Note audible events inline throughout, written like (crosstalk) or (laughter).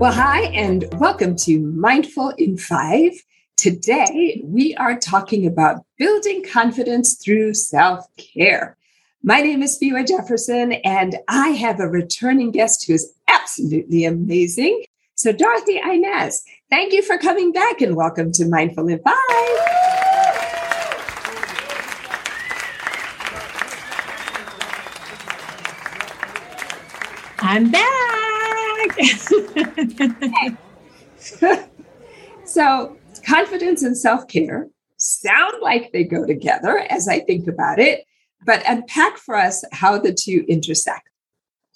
Well, hi, and welcome to Mindful in Five. Today, we are talking about building confidence through self care. My name is Fiwa Jefferson, and I have a returning guest who is absolutely amazing. So, Dorothy Inez, thank you for coming back and welcome to Mindful in Five. I'm back. (laughs) so, confidence and self care sound like they go together as I think about it, but unpack for us how the two intersect.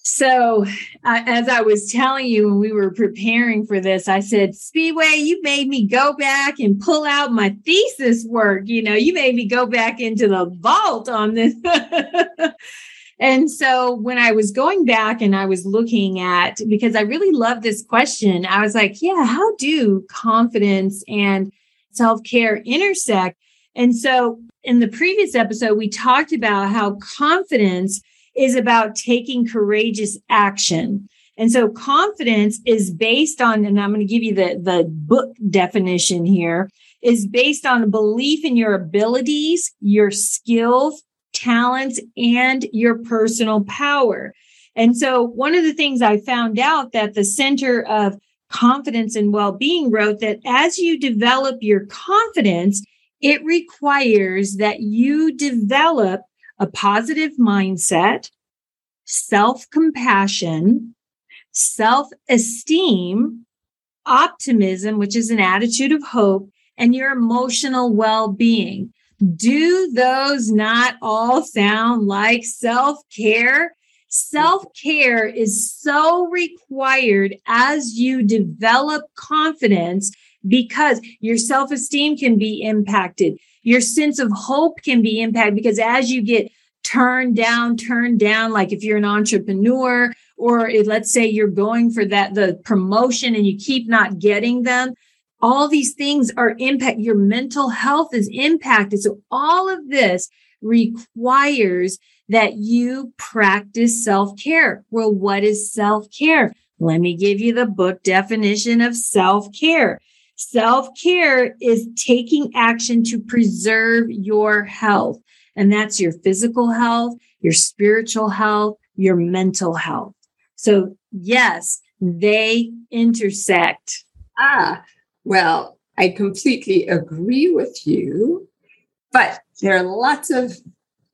So, uh, as I was telling you when we were preparing for this, I said, Speedway, you made me go back and pull out my thesis work. You know, you made me go back into the vault on this. (laughs) And so when I was going back and I was looking at, because I really love this question, I was like, yeah, how do confidence and self care intersect? And so in the previous episode, we talked about how confidence is about taking courageous action. And so confidence is based on, and I'm going to give you the, the book definition here, is based on a belief in your abilities, your skills, talents, and your personal power. And so one of the things I found out that the Center of Confidence and Well-being wrote that as you develop your confidence, it requires that you develop a positive mindset, self-compassion, self-esteem, optimism, which is an attitude of hope, and your emotional well-being. Do those not all sound like self care? Self care is so required as you develop confidence because your self esteem can be impacted. Your sense of hope can be impacted because as you get turned down, turned down, like if you're an entrepreneur or if, let's say you're going for that, the promotion and you keep not getting them, all these things are impact your mental health is impacted. So all of this requires that you practice self-care. Well what is self-care? Let me give you the book definition of self-care. Self-care is taking action to preserve your health and that's your physical health your spiritual health your mental health. So yes they intersect. Ah well, I completely agree with you, but there are lots of,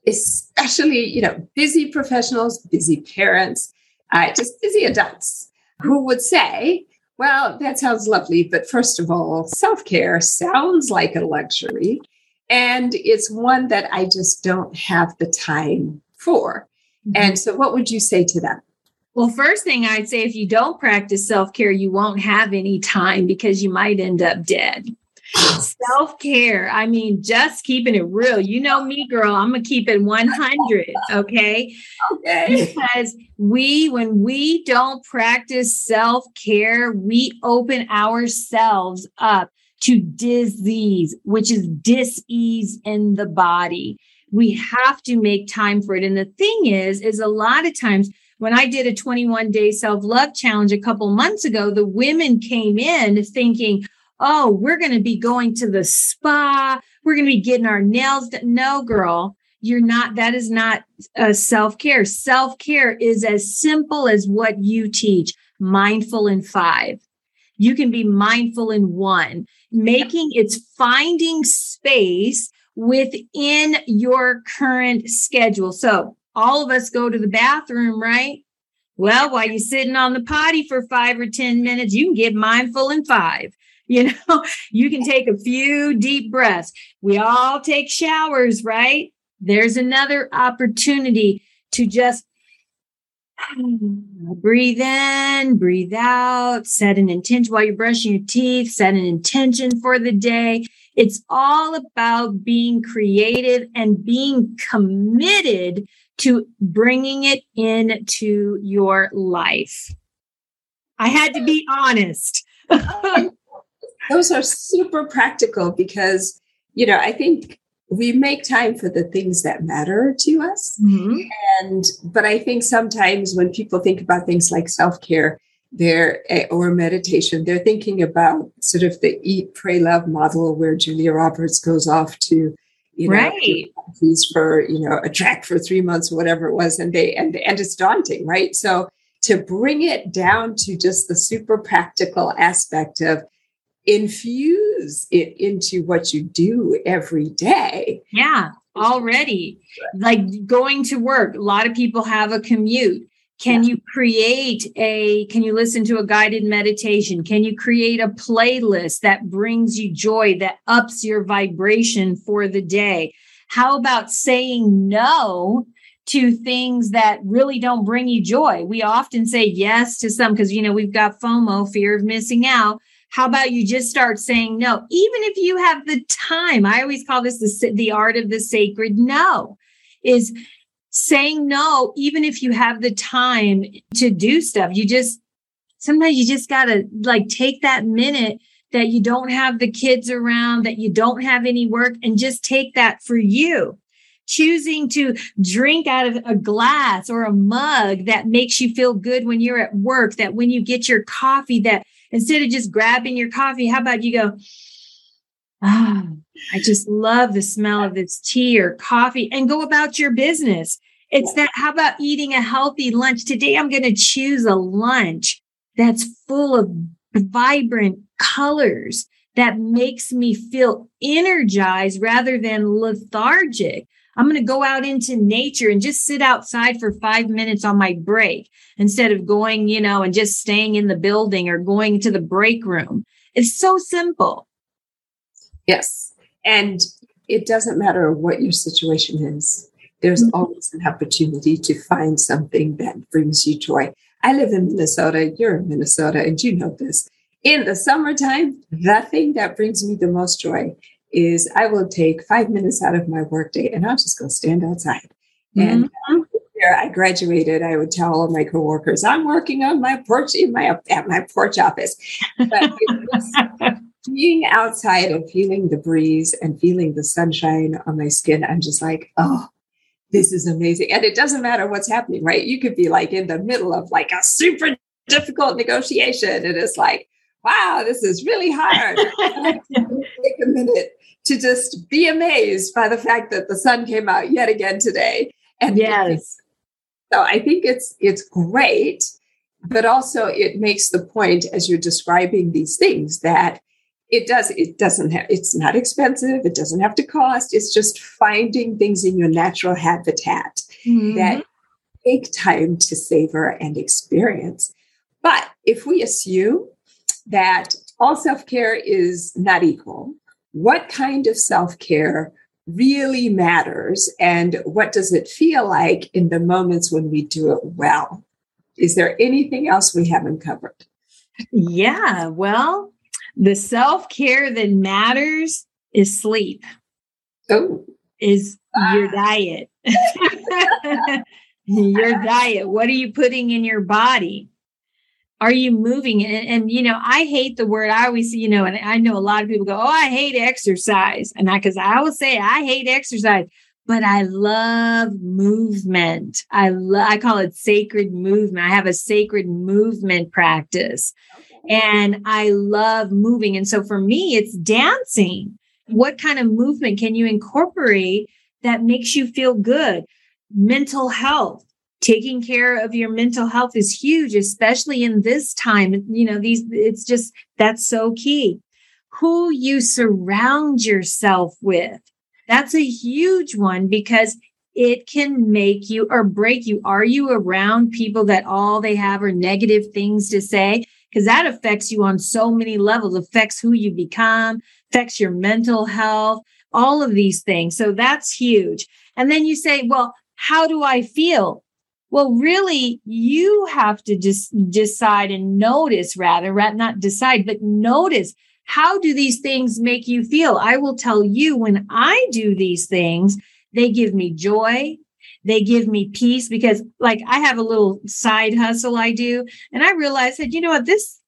especially, you know, busy professionals, busy parents, uh, just busy adults who would say, well, that sounds lovely, but first of all, self care sounds like a luxury. And it's one that I just don't have the time for. Mm-hmm. And so, what would you say to them? Well, first thing I'd say if you don't practice self care, you won't have any time because you might end up dead. self care, I mean, just keeping it real. You know me, girl, I'm going to keep it 100. Okay. Okay. Because we, when we don't practice self care, we open ourselves up to disease, which is dis-ease in the body. We have to make time for it. And the thing is, is a lot of times when I did a 21 day self love challenge a couple months ago, the women came in thinking, oh, we're going to be going to the spa. We're going to be getting our nails done. No, girl, you're not. That is not uh, self care. Self care is as simple as what you teach mindful in five. You can be mindful in one, making it's finding space within your current schedule. So all of us go to the bathroom, right? Well, while you're sitting on the potty for five or 10 minutes, you can get mindful in five. (laughs) You know, you can take a few deep breaths. We all take showers, right? There's another opportunity to just (sighs) breathe in, breathe out, set an intention while you're brushing your teeth, set an intention for the day. It's all about being creative and being committed to bringing it into your life. I had to be honest. Those are super practical because, you know, I think we make time for the things that matter to us. Mm-hmm. And, but I think sometimes when people think about things like self care, they're eh, or meditation they're thinking about sort of the eat pray love model where julia roberts goes off to you know right. for you know a track for three months whatever it was and they and and it's daunting right? So to bring it down to just the super practical aspect of infuse it into what you do every day. Yeah already. Like going to work a lot of people have a commute can you create a, can you listen to a guided meditation? Can you create a playlist that brings you joy, that ups your vibration for the day? How about saying no to things that really don't bring you joy? We often say yes to some because, you know, we've got FOMO, fear of missing out. How about you just start saying no, even if you have the time? I always call this the, the art of the sacred no is saying no, even if you have the time to do stuff, you just sometimes you just got to like take that minute that you don't have the kids around, that you don't have any work, and just take that for you. Choosing to drink out of a glass or a mug that makes you feel good when you're at work, that when you get your coffee, that instead of just grabbing your coffee, how about you go, oh, I just love the smell of this tea or coffee and go about your business. It's that, how about eating a healthy lunch? Today, I'm going to choose a lunch that's full of vibrant colors that makes me feel energized rather than lethargic. I'm going to go out into nature and just sit outside for five minutes on my break instead of going, you know, and just staying in the building or going to the break room. It's so simple. Yes. And it doesn't matter what your situation is, there's mm-hmm. always an opportunity to find something that brings you joy. I live in Minnesota, you're in Minnesota, and you know this. In the summertime, the thing that brings me the most joy is I will take five minutes out of my workday and I'll just go stand outside. Mm-hmm. And where I graduated, I would tell all my coworkers, I'm working on my porch in my at my porch office. But (laughs) being outside and feeling the breeze and feeling the sunshine on my skin, I'm just like, oh, this is amazing. And it doesn't matter what's happening, right? You could be like in the middle of like a super difficult negotiation. And it's like, wow, this is really hard. (laughs) take a minute to just be amazed by the fact that the sun came out yet again today. And yes. So I think it's it's great, but also it makes the point as you're describing these things that it does it doesn't have it's not expensive it doesn't have to cost it's just finding things in your natural habitat mm-hmm. that take time to savor and experience. But if we assume that all self-care is not equal what kind of self-care really matters and what does it feel like in the moments when we do it well? Is there anything else we haven't covered? Yeah well the self care that matters is sleep. Oh. Is ah. (laughs) your diet. your diet. What are you putting in your body? Are you moving? And, and, you know, I hate the word. I always, you know, and I know a lot of people go, "Oh, I hate exercise," and I, because I always say I hate exercise, but I love movement. I love. I call it sacred movement. I have a sacred movement practice and I love moving. And so for me, it's dancing. What kind of movement can you incorporate that makes you feel good? Mental health. Taking care of your mental health is huge, especially in this time. You know, these, it's just, that's so key. Who you surround yourself with. That's a huge one because it can make you or break you. Are you around people that all they have are negative things to say? Because that affects you on so many levels, affects who you become, affects your mental health, all of these things. So that's huge. And then you say, well, how do I feel? Well, really, you have to just decide and notice rather, not decide, but notice how do these things make you feel? I will tell you when I do these things, they give me joy. They give me peace because like I have a little side hustle I do. And I realized that, you know what, this,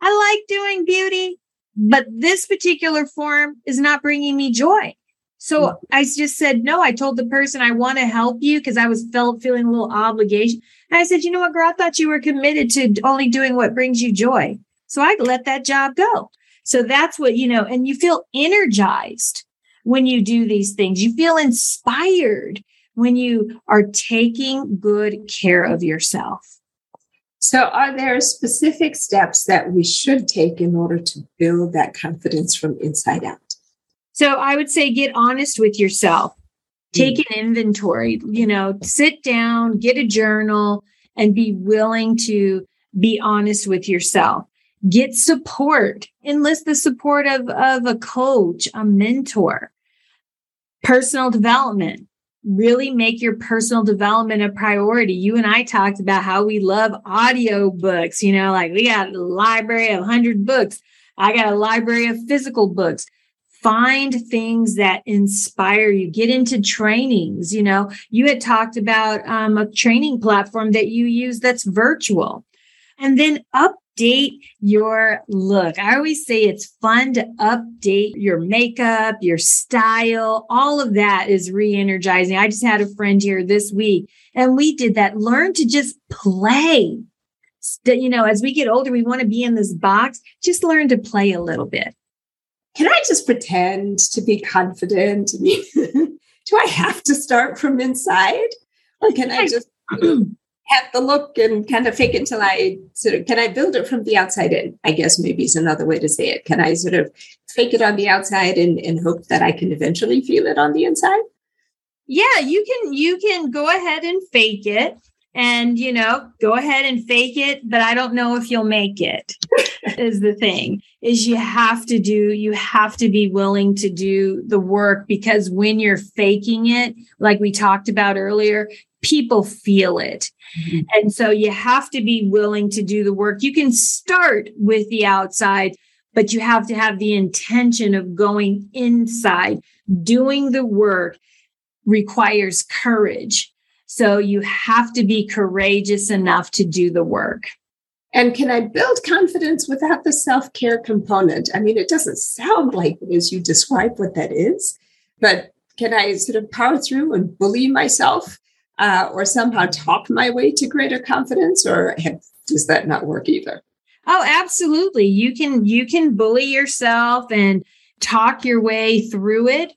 I like doing beauty, but this particular form is not bringing me joy. So mm. I just said, no, I told the person I want to help you because I was felt feeling a little obligation. And I said, you know what, girl, I thought you were committed to only doing what brings you joy. So I let that job go. So that's what, you know, and you feel energized when you do these things. You feel inspired when you are taking good care of yourself. So, are there specific steps that we should take in order to build that confidence from inside out? So I would say get honest with yourself. Take mm. an inventory, you know, sit down, get a journal and be willing to be honest with yourself. Get support, enlist the support of, of a coach, a mentor, personal development. Really make your personal development a priority. You and I talked about how we love audio books, you know, like we got a library of 100 books. I got a library of physical books find things that inspire you get into trainings you know you had talked about um, a training platform that you use that's virtual and then update your look. I always say it's fun to update your makeup your style. All of that is re-energizing. I just had a friend here this week and we did that. Learn to just play. You know as we get older we want to be in this box. Just learn to play a little bit. Can I just pretend to be confident? (laughs) Do I have to start from inside? Or can I just (clears throat) have the look and kind of fake it until I sort of can I build it from the outside in? I guess maybe is another way to say it. Can I sort of fake it on the outside and, and hope that I can eventually feel it on the inside? Yeah, you can you can go ahead and fake it and you know go ahead and fake it but i don't know if you'll make it (laughs) is the thing is you have to do you have to be willing to do the work because when you're faking it like we talked about earlier people feel it mm-hmm. and so you have to be willing to do the work you can start with the outside but you have to have the intention of going inside doing the work requires courage so you have to be courageous enough to do the work. And can I build confidence without the self care component? I mean, it doesn't sound like it as you describe what that is, but can I sort of power through and bully myself uh, or somehow talk my way to greater confidence, or does that not work either? Oh, absolutely. You can you can bully yourself and talk your way through it,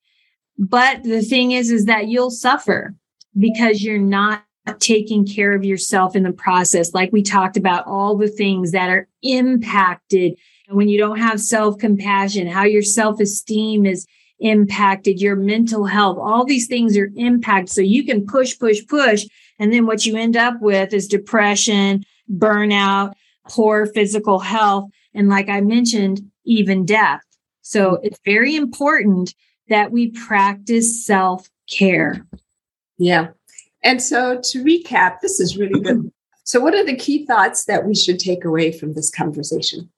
but the thing is, is that you'll suffer because you're not taking care of yourself in the process. Like we talked about all the things that are impacted when you don't have self compassion, how your self esteem is impacted, your mental health, all these things are impacted. So you can push, push, push. And then what you end up with is depression, burnout, poor physical health. And like I mentioned, even death. So it's very important that we practice self care. Yeah. And so to recap, this is really good. So, what are the key thoughts that we should take away from this conversation?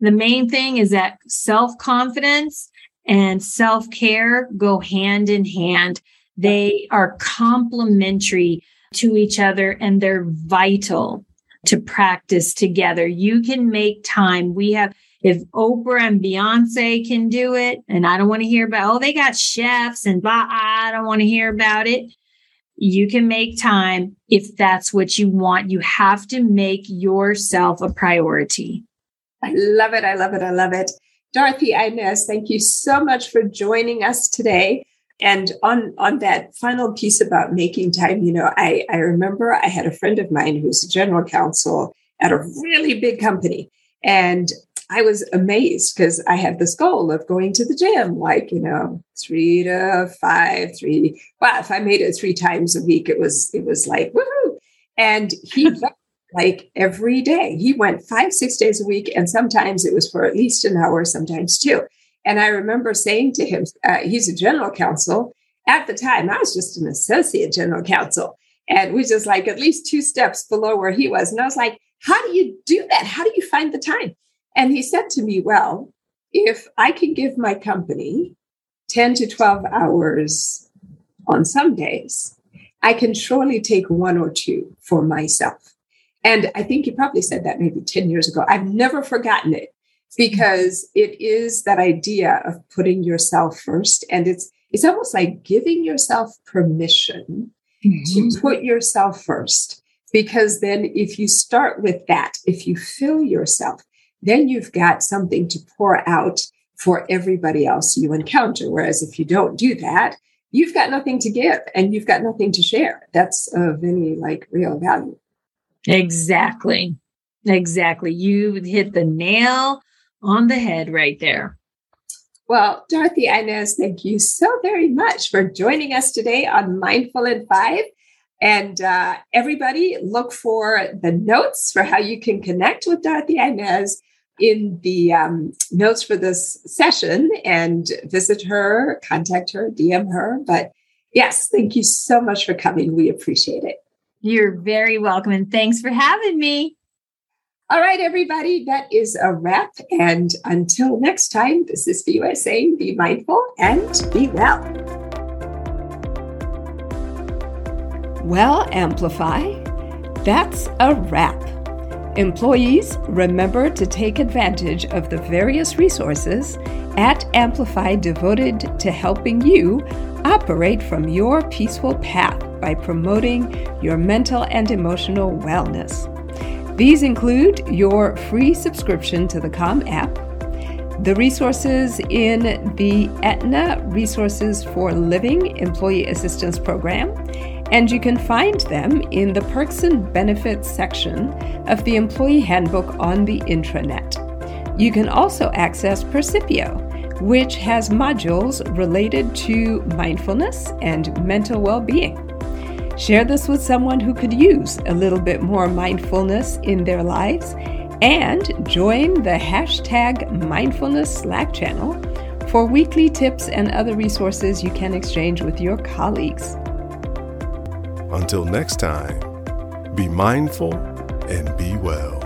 The main thing is that self confidence and self care go hand in hand. They are complementary to each other and they're vital to practice together. You can make time. We have, if Oprah and Beyonce can do it, and I don't want to hear about, oh, they got chefs and blah, I don't want to hear about it. You can make time if that's what you want. You have to make yourself a priority. I love it. I love it. I love it. Dorothy Inez, thank you so much for joining us today. And on, on that final piece about making time, you know, I, I remember I had a friend of mine who's a general counsel at a really big company. And I was amazed because I had this goal of going to the gym, like, you know, three to five, three. Well, if I made it three times a week, it was, it was like, woohoo. And he (laughs) like every day, he went five, six days a week. And sometimes it was for at least an hour, sometimes two. And I remember saying to him, uh, he's a general counsel. At the time, I was just an associate general counsel. And we just like at least two steps below where he was. And I was like, how do you do that? How do you find the time? And he said to me, Well, if I can give my company 10 to 12 hours on some days, I can surely take one or two for myself. And I think you probably said that maybe 10 years ago. I've never forgotten it because it is that idea of putting yourself first. And it's it's almost like giving yourself permission mm-hmm. to put yourself first. Because then, if you start with that, if you fill yourself, then you've got something to pour out for everybody else you encounter. Whereas if you don't do that, you've got nothing to give and you've got nothing to share. That's of any like real value. Exactly. Exactly. You hit the nail on the head right there. Well, Dorothy Inez, thank you so very much for joining us today on Mindful in Five. And uh, everybody, look for the notes for how you can connect with Dorothy Inez in the um, notes for this session and visit her, contact her, DM her. But yes, thank you so much for coming. We appreciate it. You're very welcome. And thanks for having me. All right, everybody, that is a wrap. And until next time, this is Fiwa saying be mindful and be well. Well, Amplify, that's a wrap. Employees, remember to take advantage of the various resources at Amplify devoted to helping you operate from your peaceful path by promoting your mental and emotional wellness. These include your free subscription to the Calm app, the resources in the Aetna Resources for Living Employee Assistance Program, and you can find them in the Perks and Benefits section of the Employee Handbook on the intranet. You can also access Percipio, which has modules related to mindfulness and mental well being. Share this with someone who could use a little bit more mindfulness in their lives and join the hashtag mindfulness Slack channel for weekly tips and other resources you can exchange with your colleagues. Until next time, be mindful and be well.